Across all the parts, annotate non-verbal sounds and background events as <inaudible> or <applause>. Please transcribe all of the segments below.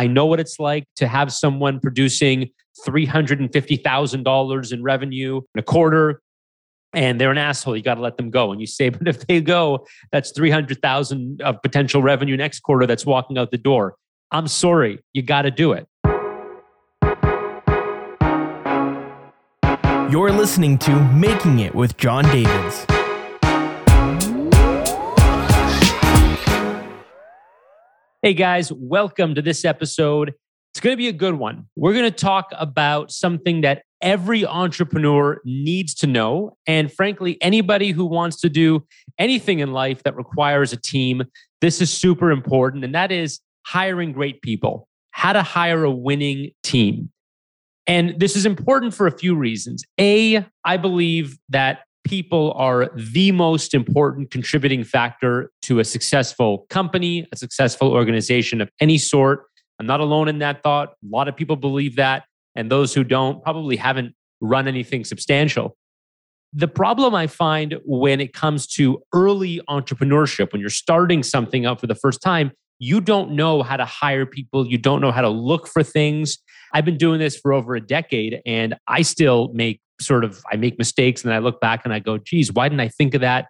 I know what it's like to have someone producing $350,000 in revenue in a quarter and they're an asshole. You got to let them go. And you say, <laughs> but if they go, that's 300,000 of potential revenue next quarter that's walking out the door. I'm sorry. You got to do it. You're listening to Making It with Jon Davids. Hey guys, welcome to this episode. It's going to be a good one. We're going to talk about something that every entrepreneur needs to know. And frankly, anybody who wants to do anything in life that requires a team, this is super important. And that is hiring great people, how to hire a winning team. And this is important for a few reasons. A, I believe that people are the most important contributing factor to a successful company, a successful organization of any sort. I'm not alone in that thought. A lot of people believe that. And those who don't probably haven't run anything substantial. The problem I find when it comes to early entrepreneurship, when you're starting something up for the first time, you don't know how to hire people. You don't know how to look for things. I've been doing this for over a decade and I still make sort of I make mistakes and I look back and I go, geez, why didn't I think of that?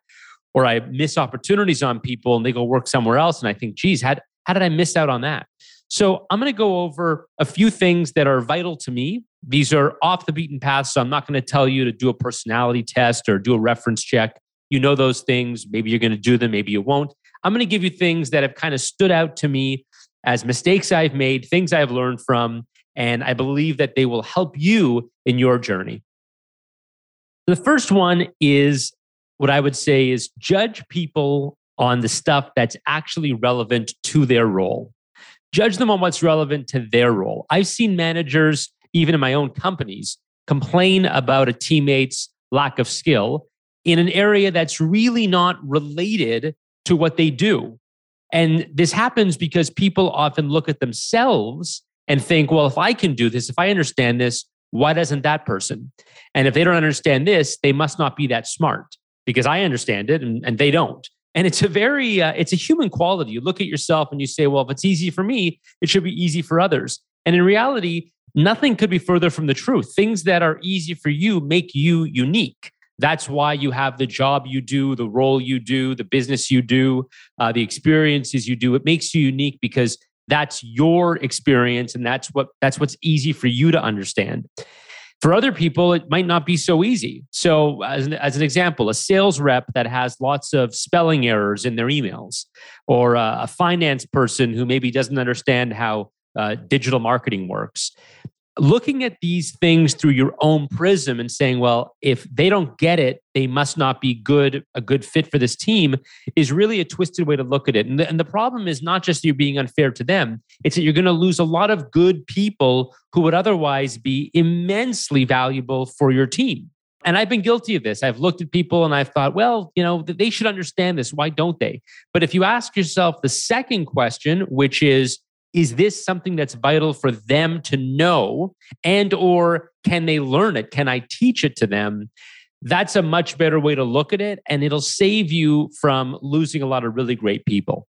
Or I miss opportunities on people and they go work somewhere else. And I think, geez, how, how did I miss out on that? So I'm going to go over a few things that are vital to me. These are off the beaten path. So I'm not going to tell you to do a personality test or do a reference check. You know those things. Maybe you're going to do them, maybe you won't. I'm going to give you things that have kind of stood out to me as mistakes I've made, things I've learned from, and I believe that they will help you in your journey. The first one is what I would say is judge people on the stuff that's actually relevant to their role. Judge them on what's relevant to their role. I've seen managers, even in my own companies, complain about a teammate's lack of skill in an area that's really not related to what they do. And this happens because people often look at themselves and think, well, if I can do this, if I understand this, why doesn't that person? And if they don't understand this, they must not be that smart because I understand it and, and they don't. And it's a very, uh, it's a human quality. You look at yourself and you say, well, if it's easy for me, it should be easy for others. And in reality, nothing could be further from the truth. Things that are easy for you make you unique. That's why you have the job you do, the role you do, the business you do, uh, the experiences you do. It makes you unique because that's your experience and that's what that's what's easy for you to understand. For other people it might not be so easy. So as an, as an example a sales rep that has lots of spelling errors in their emails or a, a finance person who maybe doesn't understand how uh, digital marketing works looking at these things through your own prism and saying well if they don't get it they must not be good a good fit for this team is really a twisted way to look at it and the, and the problem is not just you being unfair to them it's that you're going to lose a lot of good people who would otherwise be immensely valuable for your team and I've been guilty of this. I've looked at people and I've thought, well, you know, they should understand this. Why don't they? But if you ask yourself the second question, which is, is this something that's vital for them to know? And or can they learn it? Can i teach it to them? That's a much better way to look at it and it'll save you from losing a lot of really great people.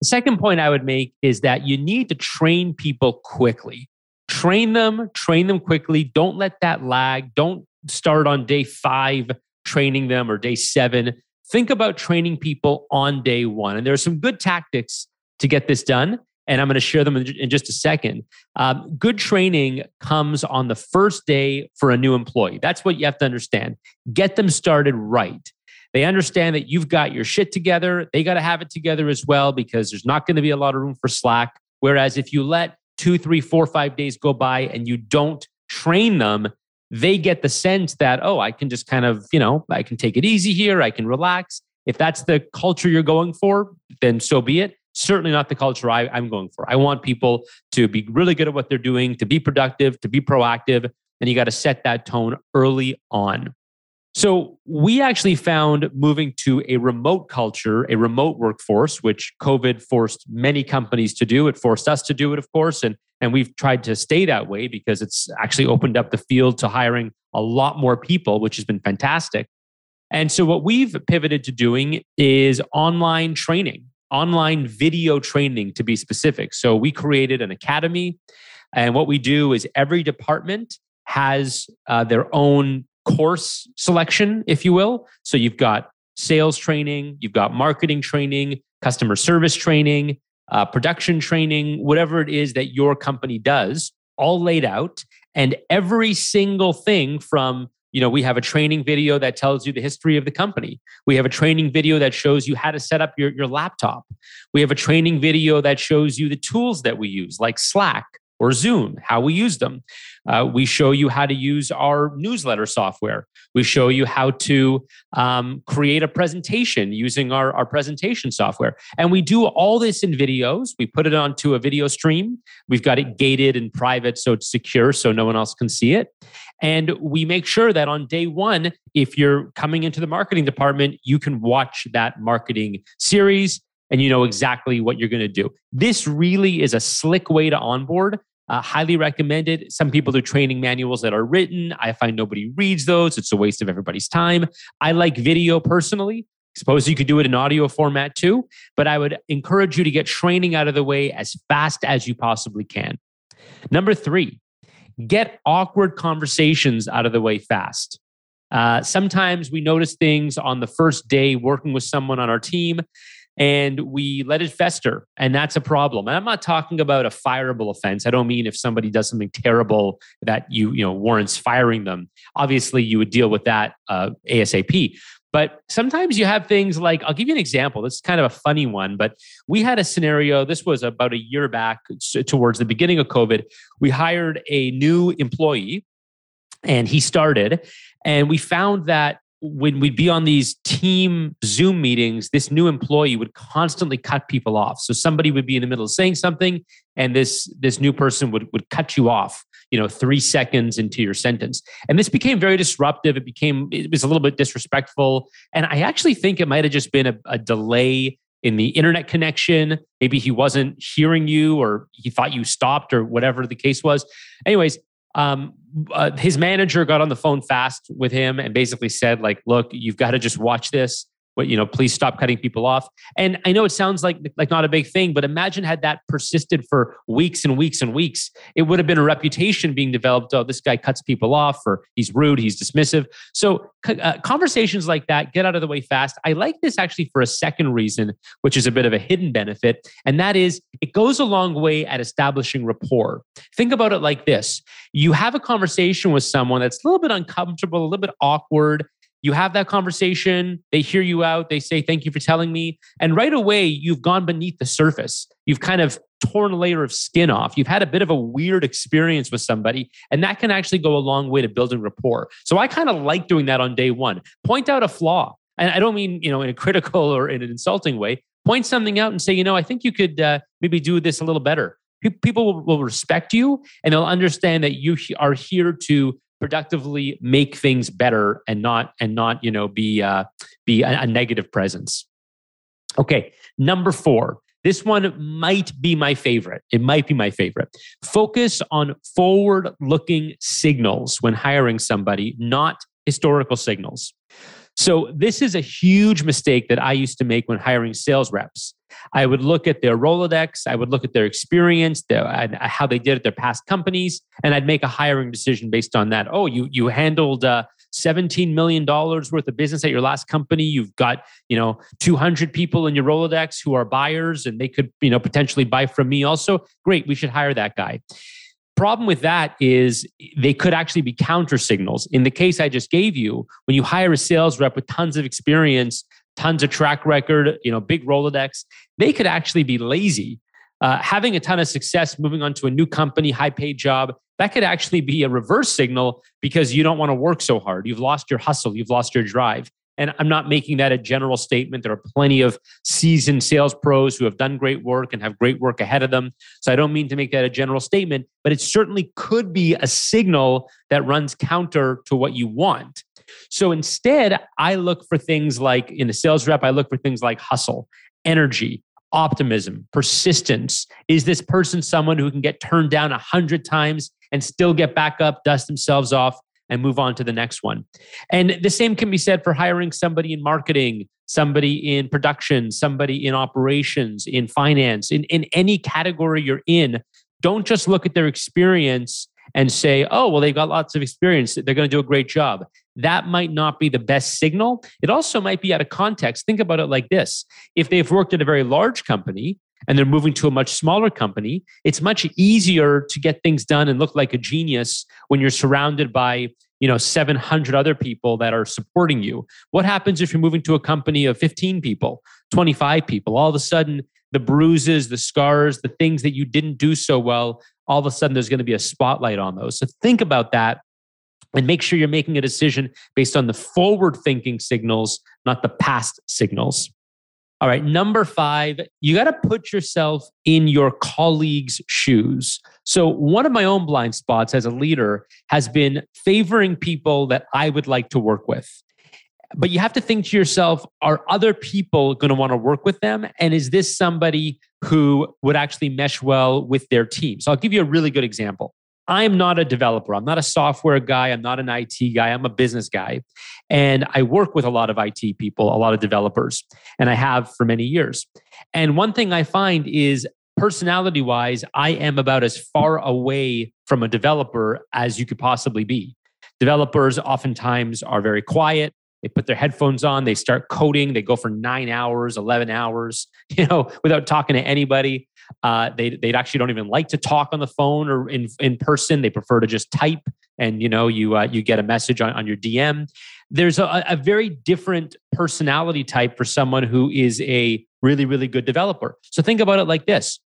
The second point i would make is that you need to train people quickly. Train them train them quickly. Don't let that lag. Don't start on day 5 training them or day 7 think about training people on day 1 and there are some good tactics to get this done. And I'm going to share them in, just a second. Um, good training comes on the first day for a new employee. That's what you have to understand. Get them started right. They understand that you've got your shit together. They got to have it together as well because there's not going to be a lot of room for slack. Whereas if you let two, three, four, five days go by and you don't train them, they get the sense that, oh, I can just kind of, you know, I can take it easy here. I can relax. If that's the culture you're going for, then so be it certainly not the culture I, am going for. I want people to be really good at what they're doing, to be productive, to be proactive, and you got to set that tone early on. So, we actually found moving to a remote culture, a remote workforce, which COVID forced many companies to do. It forced us to do it, of course. And, and we've tried to stay that way because it's actually opened up the field to hiring a lot more people, which has been fantastic. And so, what we've pivoted to doing is online training online video training to be specific. So we created an academy. And what we do is every department has uh, their own course selection, if you will. So you've got sales training, you've got marketing training, customer service training, uh, production training, whatever it is that your company does, all laid out. And every single thing from you know we have a training video that tells you the history of the company we have a training video that shows you how to set up your, your laptop we have a training video that shows you the tools that we use like slack or Zoom, how we use them. Uh, we show you how to use our newsletter software. We show you how to um, create a presentation using our, our presentation software. And we do all this in videos. We put it onto a video stream. We've got it gated and private so it's secure so no one else can see it. And we make sure that on day one, if you're coming into the marketing department, you can watch that marketing series and you know exactly what you're going to do. This really is a slick way to onboard uh, highly recommended. Some people do training manuals that are written. I find nobody reads those. It's a waste of everybody's time. I like video personally. Suppose you could do it in audio format too, but I would encourage you to get training out of the way as fast as you possibly can. Number three, get awkward conversations out of the way fast. Uh, sometimes we notice things on the first day working with someone on our team and we let it fester and that's a problem. And i'm not talking about a fireable offense. I don't mean if somebody does something terrible that you you know warrants firing them. Obviously you would deal with that uh, asap but sometimes you have things like i'll give you an example. This is kind of a funny one but we had a scenario this was about a year back towards the beginning of covid. We hired a new employee and he started and we found that when we'd be on these team Zoom meetings, this new employee would constantly cut people off. So somebody would be in the middle of saying something, and this this new person would would cut you off. You know, three seconds into your sentence, and this became very disruptive. It became it was a little bit disrespectful, and I actually think it might have just been a, a delay in the internet connection. Maybe he wasn't hearing you, or he thought you stopped, or whatever the case was. Anyways, um, uh, his manager got on the phone fast with him and basically said like look you've got to just watch this but you know please stop cutting people off. And i know it sounds like like not a big thing but imagine had that persisted for weeks and weeks and weeks it would have been a reputation being developed oh this guy cuts people off or he's rude he's dismissive. So uh, conversations like that get out of the way fast. I like this actually for a second reason which is a bit of a hidden benefit and that is it goes a long way at establishing rapport. Think about it like this. You have a conversation with someone that's a little bit uncomfortable a little bit awkward you have that conversation, they hear you out, they say, Thank you for telling me. And right away, you've gone beneath the surface. You've kind of torn a layer of skin off. You've had a bit of a weird experience with somebody, and that can actually go a long way to building rapport. So I kind of like doing that on day one. Point out a flaw. And I don't mean, you know, in a <laughs> critical or in an insulting way. Point something out and say, you know, I think you could uh, maybe do this a little better. People will, will respect you and they'll understand that you are here to productively make things better and not and not you know be uh, be a, a negative presence. Okay number four. This one might be my favorite. It might be my favorite. Focus on forward looking signals when hiring somebody not historical signals so this is a huge mistake that i used to make when hiring sales reps I would look at their Rolodex, I would look at their experience, their, how they did at their past companies, and I'd make a hiring decision based on that. Oh, you you handled uh, $17 million worth of business at your last company. You've got, you know, 200 people in your Rolodex who are buyers and they could, you know, potentially buy from me also. Great, we should hire that guy. Problem with that is they could actually be counter signals. In the case I just gave you, when you hire a sales rep with tons of experience, tons of track record, you know, big Rolodex, they could actually be lazy. Uh, having a ton of success moving on to a new company, high paid job, that could actually be a reverse signal because you don't want to work so hard. You've lost your hustle, you've lost your drive. And I'm not making that a general statement. There are plenty of seasoned sales pros who have done great work and have great work ahead of them. So I don't mean to make that a general statement, but it certainly could be a signal that runs counter to what you want. So instead, I look for things like in a sales rep, I look for things like hustle, energy, optimism, persistence. Is this person someone who can get turned down a hundred times and still get back up, dust themselves off, and move on to the next one. And the same can be said for hiring somebody in marketing, somebody in production, somebody in operations, in finance, in, in any category you're in. Don't just look at their experience and say, oh, well, they've got lots of experience. They're going to do a great job. That might not be the best signal. It also might be out of context. Think about it like this if they've worked at a very large company, and they're moving to a much smaller company, it's much easier to get things done and look like a genius when you're surrounded by you know 700 other people that are supporting you. What happens if you're moving to a company of 15 people 25 people? All of a sudden the bruises the scars the things that you didn't do so well all of a sudden there's going to be a spotlight on those. So think about that and make sure you're making a decision based on the forward thinking signals not the past signals all right, number five, you got to put yourself in your colleagues' shoes. So, one of my own blind spots as a leader has been favoring people that I would like to work with. But you have to think to yourself are other people going to want to work with them? And is this somebody who would actually mesh well with their team? So, I'll give you a really good example. I'm not a developer. I'm not a software guy. I'm not an IT guy. I'm a business guy. And I work with a lot of IT people, a lot of developers, and I have for many years. And one thing I find is personality wise, I am about as far away from a developer as you could possibly be. Developers oftentimes are very quiet. They put their headphones on, they start coding, they go for nine hours, 11 hours, <laughs> you know, without talking to anybody. Uh, they they actually don't even like to talk on the phone or in in person. They prefer to just type, and you know you uh, you get a message on, on your DM. There's a, a very different personality type for someone who is a really really good developer. So think about it like this: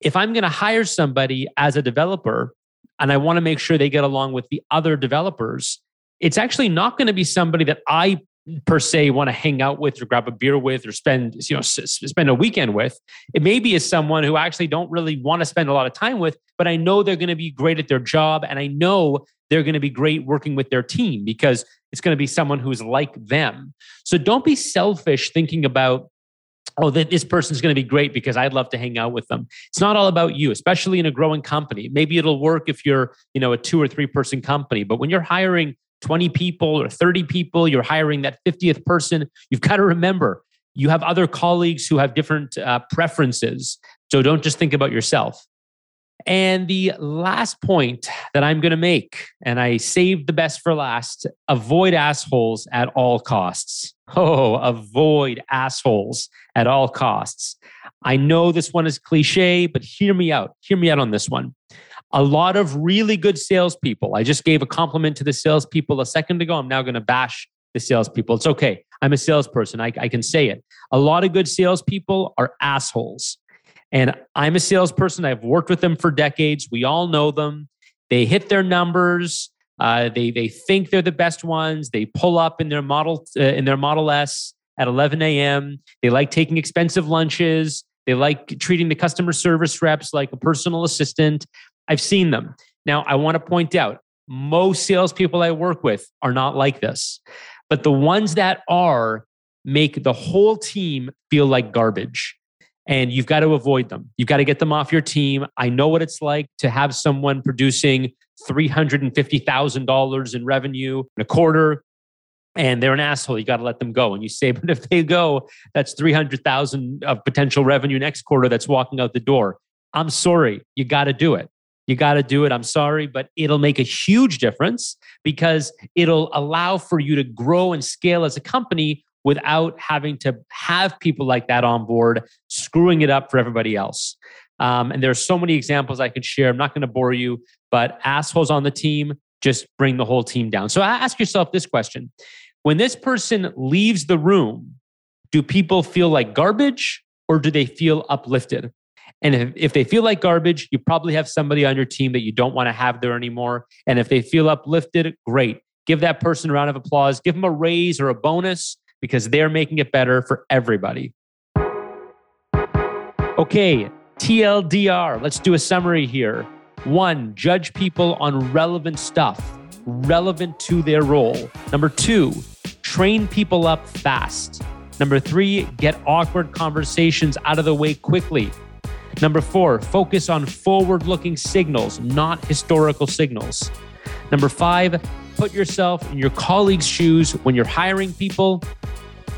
if I'm going to hire somebody as a developer, and I want to make sure they get along with the other developers, it's actually not going to be somebody that I per se want to hang out with or grab a beer with or spend you know s- spend a weekend with. It maybe is someone who actually don't really want to spend a lot of time with but i know they're going to be great at their job and i know they're going to be great working with their team because it's going to be someone who's like them. So don't be selfish thinking about oh that this person's going to be great because i'd love to hang out with them. It's not all about you especially in a growing company. Maybe it'll work if you're you know a two or three person company but when you're hiring 20 people or 30 people, you're hiring that 50th person, you've got to remember you have other colleagues who have different uh, preferences. So don't just think about yourself. And the last point that I'm going to make, and I saved the best for last avoid assholes at all costs. Oh, avoid assholes at all costs. I know this one is cliche, but hear me out. Hear me out on this one a lot of really good salespeople. I just gave a compliment to the salespeople a second ago. I'm now going to bash the salespeople. It's okay. I'm a salesperson. I, I can say it. A lot of good salespeople are assholes. And I'm a salesperson. I've worked with them for decades. We all know them. They hit their numbers. Uh, they they think they're the best ones. They pull up in their model uh, in their Model S at 11 a.m. They like taking expensive lunches. They like treating the customer service reps like a personal assistant. I've seen them. Now, I want to point out most salespeople I work with are not like this, but the ones that are make the whole team feel like garbage. And you've got to avoid them. You've got to get them off your team. I know what it's like to have someone producing $350,000 in revenue in a quarter and they're an asshole. You got to let them go. And you say, <laughs> but if they go, that's 300,000 of potential revenue next quarter that's walking out the door. I'm sorry. You got to do it. You got to do it. I'm sorry, but it'll make a huge difference because it'll allow for you to grow and scale as a company without having to have people like that on board screwing it up for everybody else. Um, and there are so many examples I could share. I'm not going to bore you, but assholes on the team just bring the whole team down. So ask yourself this question When this person leaves the room, do people feel like garbage or do they feel uplifted? And if, if they feel like garbage, you probably have somebody on your team that you don't want to have there anymore. And if they feel uplifted, great. Give that person a round of applause. Give them a raise or a bonus because they're making it better for everybody. Okay, TLDR. Let's do a summary here. One, judge people on relevant stuff, relevant to their role. Number two, train people up fast. Number three, get awkward conversations out of the way quickly. Number four, focus on forward looking signals, not historical signals. Number five, put yourself in your colleagues' shoes when you're hiring people.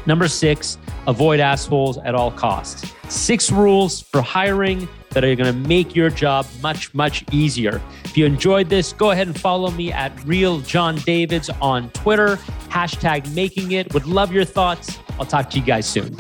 Number six, avoid assholes at all costs. Six rules for hiring that are going to make your job much, much easier. If you enjoyed this, go ahead and follow me at Real Jon Davids on Twitter, hashtag making it. Would love your thoughts. I'll talk to you guys soon.